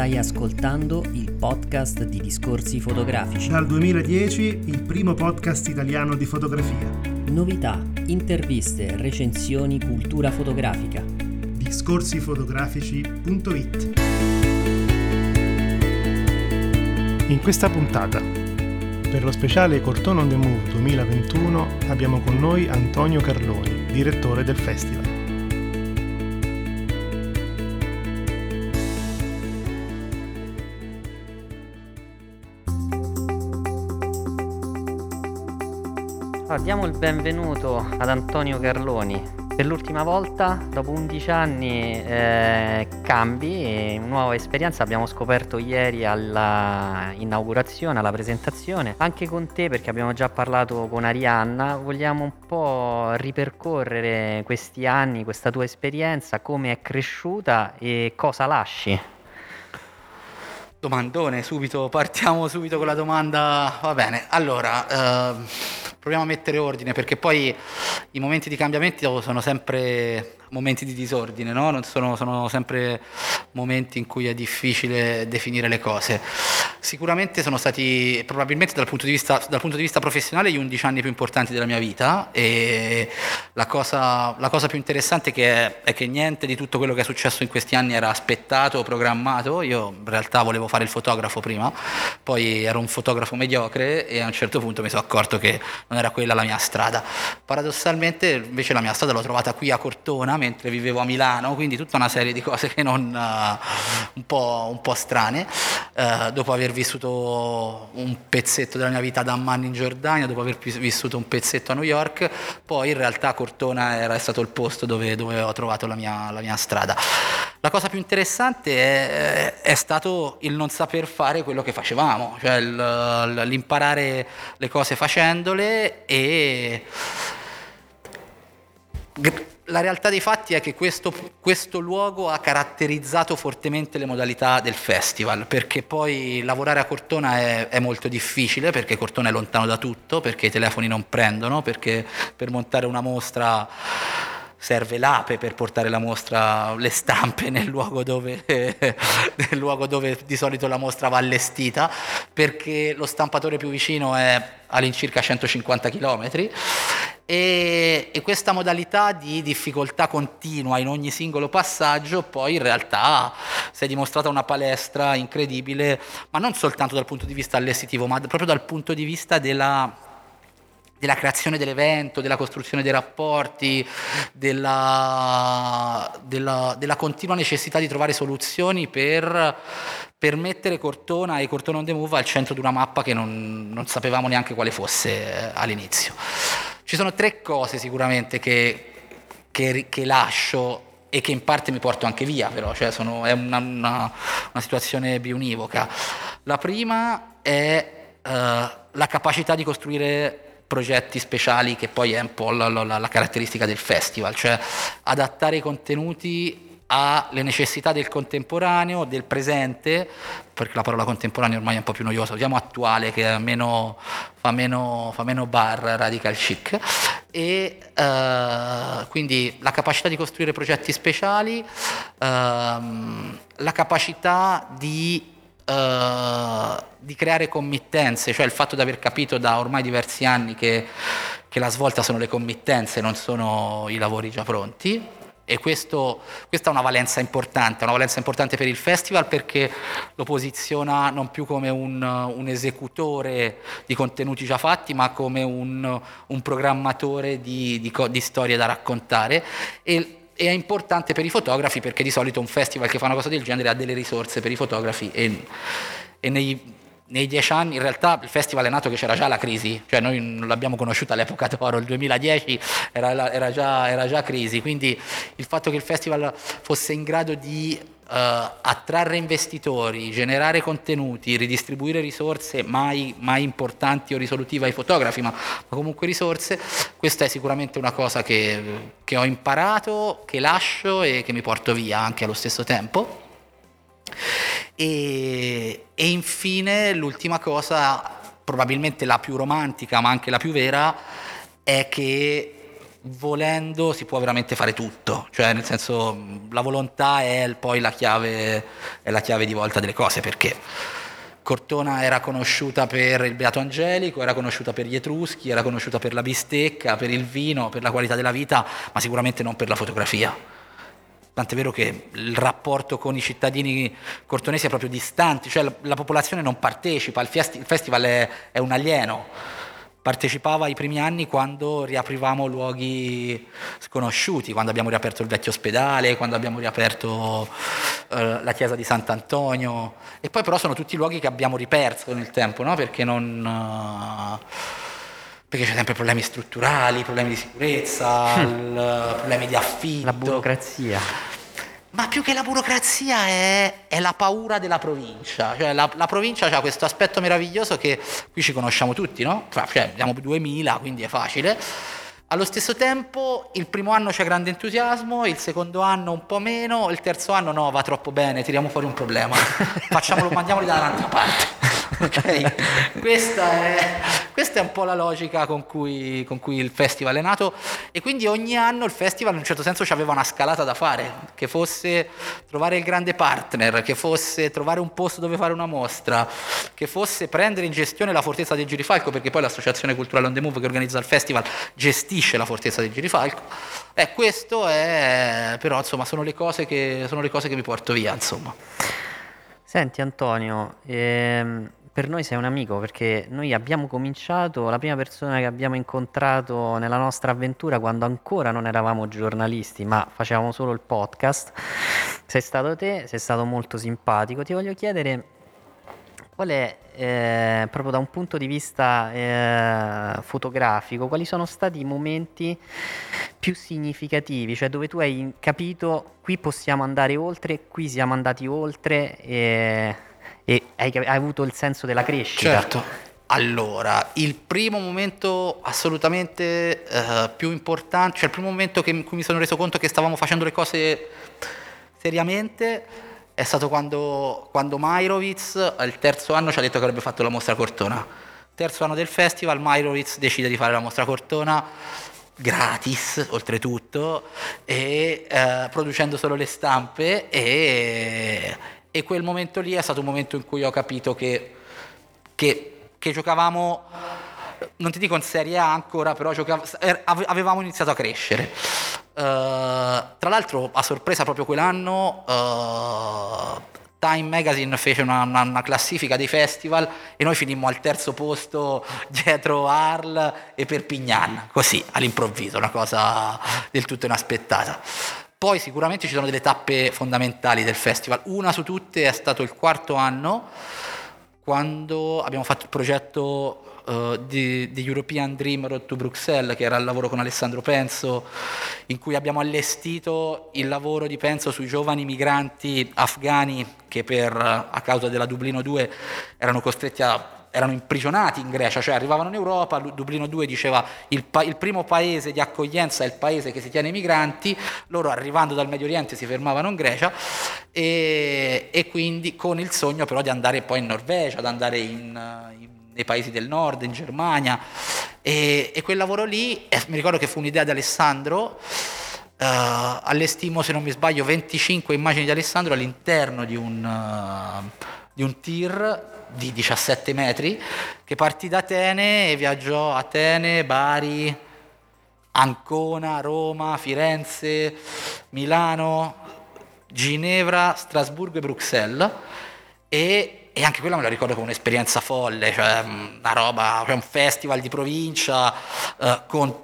Stai ascoltando il podcast di Discorsi Fotografici. Dal 2010 il primo podcast italiano di fotografia. Novità, interviste, recensioni, cultura fotografica. Discorsifotografici.it In questa puntata, per lo speciale Cortona on the Move 2021, abbiamo con noi Antonio Carloni, direttore del festival. Diamo il benvenuto ad Antonio Carloni. Per l'ultima volta, dopo 11 anni, eh, cambi, nuova esperienza. Abbiamo scoperto ieri alla inaugurazione, alla presentazione, anche con te, perché abbiamo già parlato con Arianna. Vogliamo un po' ripercorrere questi anni, questa tua esperienza, come è cresciuta e cosa lasci. Domandone, subito, partiamo subito con la domanda. Va bene, allora, eh, proviamo a mettere ordine perché poi i momenti di cambiamento sono sempre momenti di disordine, no? sono, sono, sempre momenti in cui è difficile definire le cose. Sicuramente sono stati, probabilmente dal punto, di vista, dal punto di vista professionale, gli 11 anni più importanti della mia vita e la cosa, la cosa più interessante che è, è, che niente di tutto quello che è successo in questi anni era aspettato o programmato. Io in realtà volevo fare il fotografo prima, poi ero un fotografo mediocre e a un certo punto mi sono accorto che non era quella la mia strada. Paradossalmente invece la mia strada l'ho trovata qui a Cortona, mentre vivevo a Milano, quindi tutta una serie di cose che non, uh, un, po', un, po', strane. Uh, dopo aver vissuto un pezzetto della mia vita ad Amman in Giordania, dopo aver vissuto un pezzetto a New York, poi in realtà Cortona era stato il posto dove, dove ho trovato la mia, la mia, strada. La cosa più interessante è, è, stato il non saper fare quello che facevamo, cioè il, l'imparare le cose facendole e la realtà dei fatti è che questo, questo, luogo ha caratterizzato fortemente le modalità del festival, perché poi lavorare a Cortona è, è, molto difficile, perché Cortona è lontano da tutto, perché i telefoni non prendono, perché per montare una mostra serve l'ape per portare la mostra, le stampe nel luogo, dove, nel luogo dove di solito la mostra va allestita, perché lo stampatore più vicino è all'incirca 150 km e, e, questa modalità di difficoltà continua in ogni singolo passaggio poi in realtà si è dimostrata una palestra incredibile, ma non soltanto dal punto di vista allestitivo, ma proprio dal punto di vista della della creazione dell'evento, della costruzione dei rapporti, della, della, della continua necessità di trovare soluzioni per, per, mettere Cortona e Cortona on the Move al centro di una mappa che non, non sapevamo neanche quale fosse eh, all'inizio. Ci sono tre cose sicuramente che, che, che lascio e che in parte mi porto anche via, però cioè sono, è una, una, una, situazione biunivoca. La prima è uh, la capacità di costruire progetti speciali che poi è un po' la, la, la caratteristica del festival, cioè adattare i contenuti alle necessità del contemporaneo, del presente, perché la parola contemporaneo ormai è un po' più noiosa, usiamo attuale che meno, fa, meno, fa, meno, bar radical chic, e uh, quindi la capacità di costruire progetti speciali, uh, la capacità di uh, di creare committenze, cioè il fatto di aver capito da ormai diversi anni che, che la svolta sono le committenze, non sono i lavori già pronti. E questo, questa è una valenza importante, una valenza importante per il festival perché lo posiziona non più come un, un esecutore di contenuti già fatti, ma come un, un programmatore di, di, di storie da raccontare. E, e è importante per i fotografi perché di solito un festival che fa una cosa del genere ha delle risorse per i fotografi e, e nei, nei dieci anni, in realtà il festival è nato che c'era già la crisi, cioè noi non l'abbiamo conosciuta all'epoca d'oro, il 2010 era, era, già, era già crisi, quindi il fatto che il festival fosse in grado di Uh, attrarre investitori, generare contenuti, ridistribuire risorse mai, mai, importanti o risolutive ai fotografi, ma, ma, comunque risorse, questa è sicuramente una cosa che, che ho imparato, che lascio e che mi porto via anche allo stesso tempo. E, e infine l'ultima cosa, probabilmente la più romantica ma anche la più vera, è che volendo si può veramente fare tutto, cioè nel senso la volontà è poi la chiave, è la chiave di volta delle cose perché Cortona era conosciuta per il Beato Angelico, era conosciuta per gli Etruschi, era conosciuta per la bistecca, per il vino, per la qualità della vita, ma sicuramente non per la fotografia. Tant'è vero che il rapporto con i cittadini cortonesi è proprio distante, cioè la, la popolazione non partecipa, il, festi- il festival è, è un alieno partecipava ai primi anni quando riaprivamo luoghi sconosciuti, quando abbiamo riaperto il vecchio ospedale, quando abbiamo riaperto eh, la chiesa di Sant'Antonio e poi però sono tutti luoghi che abbiamo riperso nel tempo, no? perché, non, uh, perché c'è sempre problemi strutturali, problemi di sicurezza, il, problemi di affitto. La burocrazia. Ma più che la burocrazia è, è la paura della provincia. Cioè, la, la, provincia ha questo aspetto meraviglioso che qui ci conosciamo tutti, no? Cioè, abbiamo 2000, quindi è facile. Allo stesso tempo, il primo anno c'è grande entusiasmo, il secondo anno un po' meno, il terzo anno no, va troppo bene, tiriamo fuori un problema, Facciamolo, mandiamoli da un'altra parte. ok? Questa è, questa è, un po' la logica con cui, con cui, il festival è nato e quindi ogni anno il festival in un certo senso aveva una scalata da fare, che fosse trovare il grande partner, che fosse trovare un posto dove fare una mostra, che fosse prendere in gestione la fortezza del Girifalco, perché poi l'associazione culturale On The Move che organizza il festival gestisce la fortezza del Girifalco. Eh, questo è, però insomma, sono le cose che, sono le cose che mi porto via, insomma. Senti Antonio, ehm, per noi sei un amico perché noi abbiamo cominciato, la prima persona che abbiamo incontrato nella nostra avventura quando ancora non eravamo giornalisti ma facevamo solo il podcast, sei stato te, sei stato molto simpatico. Ti voglio chiedere qual è, eh, proprio da un punto di vista eh, fotografico, quali sono stati i momenti più significativi, cioè dove tu hai capito qui possiamo andare oltre, qui siamo andati oltre. E e hai, hai avuto il senso della crescita. Certo. Allora, il primo momento assolutamente uh, più importante, cioè il primo momento in cui mi sono reso conto che stavamo facendo le cose seriamente è stato quando, quando Mairovic, al terzo anno, ci ha detto che avrebbe fatto la mostra Cortona. Terzo anno del festival, Mairovic decide di fare la mostra Cortona gratis oltretutto e uh, producendo solo le stampe e e quel momento lì è stato un momento in cui ho capito che, che, che giocavamo, non ti dico in Serie A ancora, però giocav- er, avevamo iniziato a crescere. Uh, tra l'altro, a sorpresa, proprio quell'anno, uh, Time Magazine fece una, una, una, classifica dei festival e noi finimmo al terzo posto dietro Arles e Perpignan, così all'improvviso, una cosa del tutto inaspettata. Poi sicuramente ci sono delle tappe fondamentali del festival. Una su tutte è stato il quarto anno, quando abbiamo fatto il progetto uh, di, di, European Dream Road to Bruxelles, che era il lavoro con Alessandro Penso, in cui abbiamo allestito il lavoro di Penso sui giovani migranti afghani che per, a causa della Dublino 2 erano costretti a erano imprigionati in Grecia, cioè arrivavano in Europa, Dublino 2 diceva il, pa- il primo paese di accoglienza è il paese che si tiene i migranti, loro arrivando dal Medio Oriente si fermavano in Grecia e, e quindi con il sogno però di andare poi in Norvegia, ad andare in, in, nei paesi del nord, in Germania e, e quel lavoro lì, eh, mi ricordo che fu un'idea di Alessandro, Uh, allestimo, se non mi sbaglio, 25 immagini di Alessandro all'interno di un, uh, di un tir di 17 metri che partì da Atene e viaggiò Atene, Bari, Ancona, Roma, Firenze, Milano, Ginevra, Strasburgo e Bruxelles. E, e, anche quella me la ricordo come un'esperienza folle, cioè una roba, cioè un festival di provincia eh, con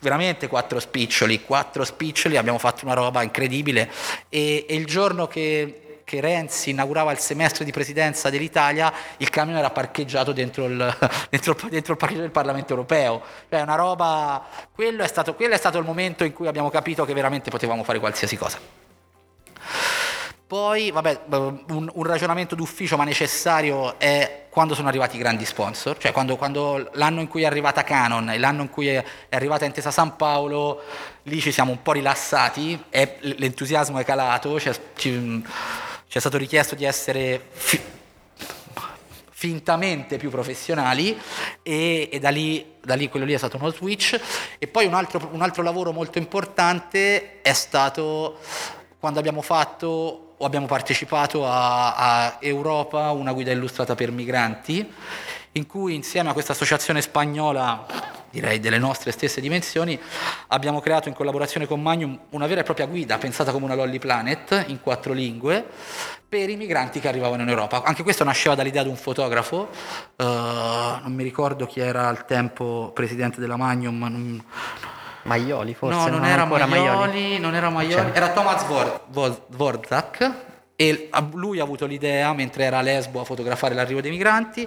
veramente quattro spiccioli, quattro spiccioli, abbiamo fatto una roba incredibile. E, e il giorno che che Renzi inaugurava il semestre di presidenza dell'Italia, il camion era parcheggiato dentro il, dentro, dentro il parcheggio del Parlamento europeo. Cioè una roba... Quello è, stato, quello è stato il momento in cui abbiamo capito che veramente potevamo fare qualsiasi cosa. Poi, vabbè, un, un, ragionamento d'ufficio ma necessario è quando sono arrivati i grandi sponsor, cioè quando, quando, l'anno in cui è arrivata Canon e l'anno in cui è, è arrivata Intesa San Paolo, lì ci siamo un po' rilassati, è, l'entusiasmo è calato, cioè, ci, ci è stato richiesto di essere fi- fintamente più professionali e, e da, lì, da, lì, quello lì è stato uno switch. E poi un altro, un altro lavoro molto importante è stato quando abbiamo fatto o abbiamo partecipato a, a Europa, una guida illustrata per migranti in cui insieme a questa associazione spagnola direi delle nostre stesse dimensioni, abbiamo creato in collaborazione con Magnum una vera e propria guida pensata come una Lolly Planet in quattro lingue per i migranti che arrivavano in Europa. Anche questo nasceva dall'idea di un fotografo, uh, non mi ricordo chi era al tempo presidente della Magnum. Non... Maioli forse? No, non, non era Maioli, Maioli, non era Maioli, cioè. era Thomas Dvorak, e lui ha avuto l'idea mentre era a Lesbo a fotografare l'arrivo dei migranti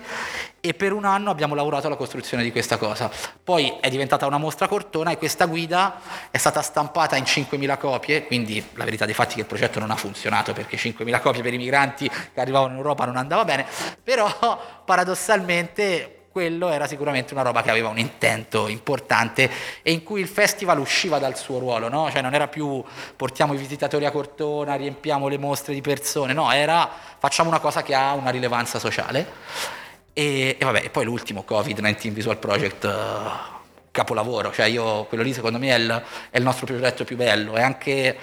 e per un anno abbiamo lavorato alla costruzione di questa cosa. Poi è diventata una mostra cortona e questa guida è stata stampata in 5.000 copie, quindi la verità dei fatti è che il progetto non ha funzionato perché 5.000 copie per i migranti che arrivavano in Europa non andava bene, però paradossalmente quello era sicuramente una roba che aveva un intento importante e in cui il festival usciva dal suo ruolo, no? cioè non era più portiamo i visitatori a Cortona, riempiamo le mostre di persone, no, era facciamo una cosa che ha una rilevanza sociale. E, e vabbè, e poi l'ultimo Covid-19 Visual Project, uh, capolavoro, cioè io, quello lì secondo me è il, è il nostro progetto più bello, è anche,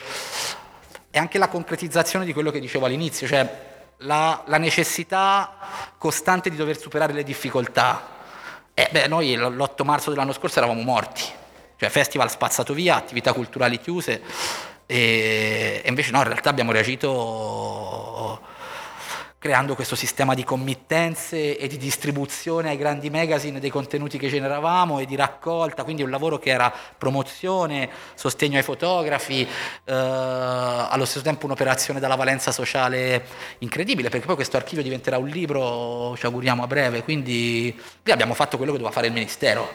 è anche la concretizzazione di quello che dicevo all'inizio, cioè la, la necessità costante di dover superare le difficoltà. Eh, beh, noi l'8 marzo dell'anno scorso eravamo morti, cioè festival spazzato via, attività culturali chiuse, e, e invece no, in realtà abbiamo reagito creando questo sistema di committenze e di distribuzione ai grandi magazine dei contenuti che generavamo e di raccolta, quindi un lavoro che era promozione, sostegno ai fotografi, eh, allo stesso tempo un'operazione dalla valenza sociale incredibile, perché poi questo archivio diventerà un libro, ci auguriamo a breve, quindi lì abbiamo fatto quello che doveva fare il Ministero.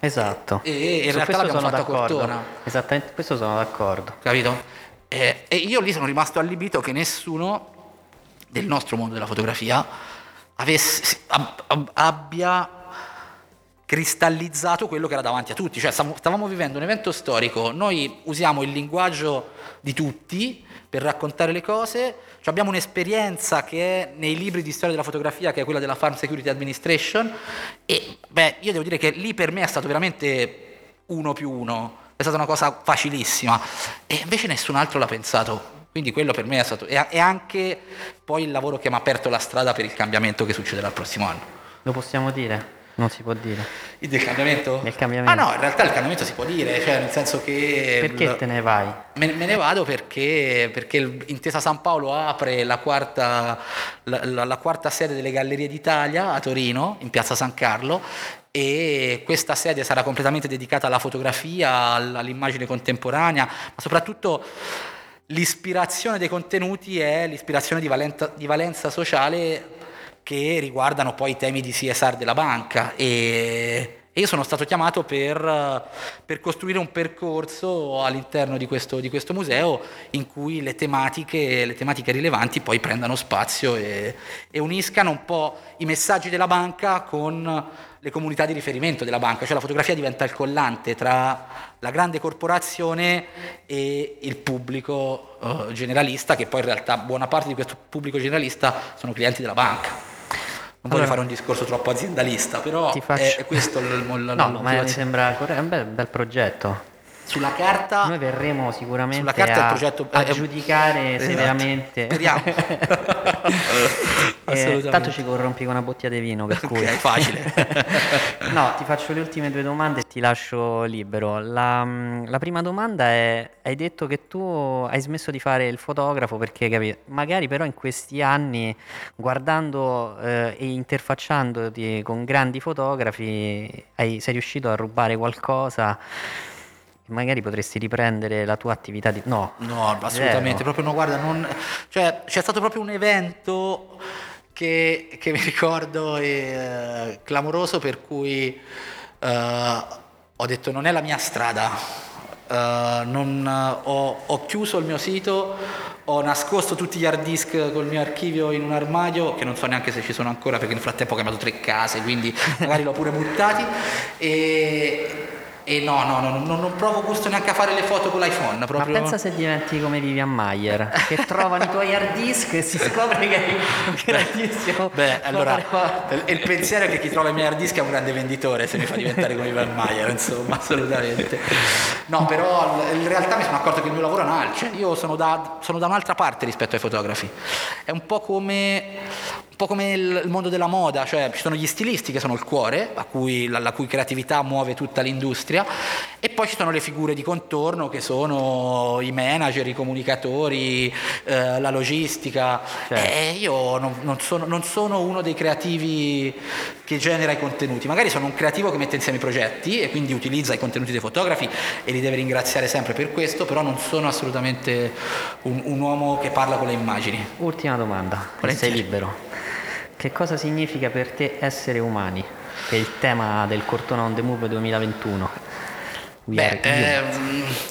Esatto. E in Su realtà l'abbiamo fatto d'accordo. a Cortona. Esattamente, questo sono d'accordo. Capito? E, e io lì sono rimasto allibito che nessuno del nostro mondo della fotografia avesse, ab, abbia cristallizzato quello che era davanti a tutti, cioè stavamo vivendo un evento storico, noi usiamo il linguaggio di tutti per raccontare le cose, cioè abbiamo un'esperienza che è nei libri di storia della fotografia, che è quella della Farm Security Administration, e beh, io devo dire che lì per me è stato veramente uno più uno, è stata una cosa facilissima, e invece nessun altro l'ha pensato quindi quello per me è stato, è anche poi il lavoro che mi ha aperto la strada per il cambiamento che succederà il prossimo anno. Lo possiamo dire? Non si può dire. Il del cambiamento? Del cambiamento. Ah no, in realtà il cambiamento si può dire, cioè nel senso che... Perché te ne vai? Me, me ne vado perché, perché Intesa San Paolo apre la quarta, la, la, la quarta sede delle Gallerie d'Italia a Torino, in piazza San Carlo, e questa sede sarà completamente dedicata alla fotografia, all'immagine contemporanea, ma soprattutto l'ispirazione dei contenuti è l'ispirazione di, valenta, di valenza sociale che riguardano poi i temi di CSR della banca e, e io sono stato chiamato per, per, costruire un percorso all'interno di questo, di questo, museo in cui le tematiche, le tematiche rilevanti poi prendano spazio e, e uniscano un po' i messaggi della banca con le comunità di riferimento della banca, cioè la fotografia diventa il collante tra la grande corporazione e il pubblico uh, generalista, che poi in realtà buona parte di questo pubblico generalista sono clienti della banca. Non allora, voglio fare un discorso troppo aziendalista, però faccio... è, è, questo il, il, il No, ma mi sembra un bel, bel progetto. Sulla carta noi verremo sicuramente a, progetto, a eh, giudicare esatto. severamente. Speriamo. eh, tanto ci corrompi con una bottiglia di vino, per cui okay, facile. no, ti faccio le ultime due domande e ti lascio libero. La, la, prima domanda è: hai detto che tu hai smesso di fare il fotografo perché capi, magari però in questi anni guardando eh, e interfacciandoti con grandi fotografi hai, sei riuscito a rubare qualcosa magari potresti riprendere la tua attività di... No, no assolutamente, zero. proprio no, guarda, non... cioè, c'è stato proprio un evento che, che mi ricordo eh, clamoroso per cui eh, ho detto non è la mia strada, Uh, non, uh, ho, ho, chiuso il mio sito, ho nascosto tutti gli hard disk col mio archivio in un armadio, che non so neanche se ci sono ancora perché nel frattempo ho chiamato tre case, quindi magari l'ho pure buttati. E, E no, no, no, non, non provo gusto neanche a fare le foto con l'iPhone. Proprio... Ma pensa se diventi come Vivian Mayer, che trovano i tuoi hard disk e si scopre che hai un grandissimo. Beh, allora il pensiero è che chi trova i miei hard disk è un grande venditore se mi fa diventare come Vivian Mayer, insomma, assolutamente. No, però in realtà mi sono accorto che il mio lavoro è un altro. Cioè, io sono da, sono da un'altra parte rispetto ai fotografi. È un po' come un po' come il, mondo della moda, cioè ci sono gli stilisti che sono il cuore, cui, la, la, cui creatività muove tutta l'industria, e poi ci sono le figure di contorno che sono i manager, i comunicatori, eh, la logistica. Certo. E io non, non, sono, non, sono, uno dei creativi che genera i contenuti, magari sono un creativo che mette insieme i progetti e quindi utilizza i contenuti dei fotografi e li deve ringraziare sempre per questo, però non sono assolutamente un, un uomo che parla con le immagini. Ultima domanda, sei libero. Che cosa significa per te essere umani? Che è il tema del Cortona on the Move 2021. Beh, è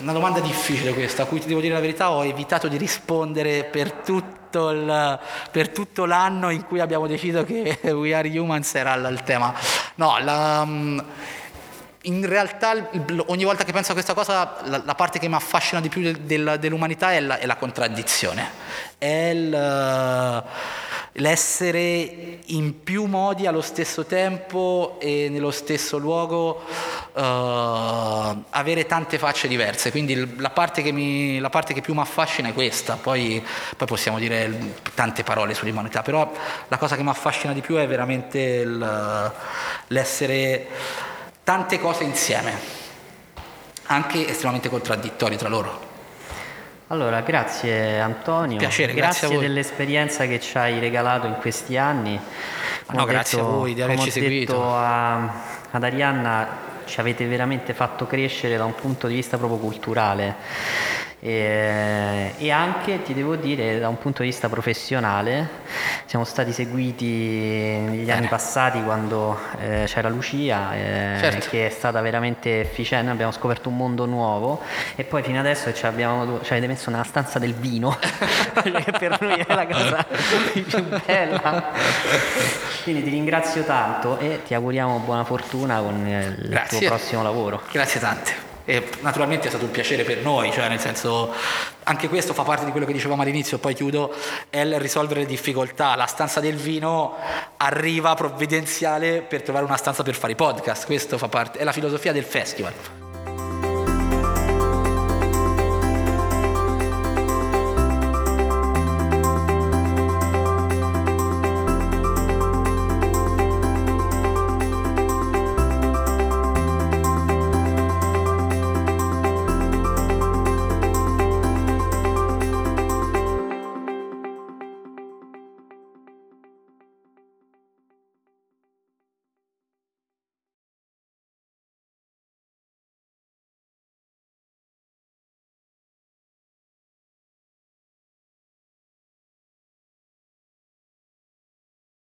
una domanda difficile questa, a cui ti devo dire la verità, ho evitato di rispondere per tutto, il, per tutto l'anno in cui abbiamo deciso che We Are Humans era il tema. No, la, in realtà ogni volta che penso a questa cosa la, la parte che mi affascina di più del, del, dell'umanità è la, è la, contraddizione, è il l'essere in più modi allo stesso tempo e nello stesso luogo uh, avere tante facce diverse. Quindi la parte che, mi, la parte che più mi affascina è questa. Poi, poi, possiamo dire tante parole sull'umanità però la cosa che mi affascina di più è veramente il, l'essere tante cose insieme anche estremamente contraddittorie tra loro allora, grazie Antonio. Piacere, grazie, grazie dell'esperienza che ci hai regalato in questi anni. Come no, grazie detto, a voi di averci seguito. Detto a, ad Arianna ci avete veramente fatto crescere da un punto di vista proprio culturale e, e, anche ti devo dire da un punto di vista professionale siamo stati seguiti negli anni passati quando eh, c'era Lucia eh, certo. che è stata veramente efficiente abbiamo scoperto un mondo nuovo e poi fino adesso ci, abbiamo, ci avete messo nella stanza del vino che per noi è la cosa più bella quindi ti ringrazio tanto e ti auguriamo buona fortuna con il Grazie. tuo prossimo lavoro Grazie tante e naturalmente è stato un piacere per noi, cioè nel senso anche questo fa parte di quello che dicevamo all'inizio, poi chiudo, è il risolvere le difficoltà. La stanza del vino arriva provvidenziale per trovare una stanza per fare i podcast, questo fa parte, è la filosofia del festival.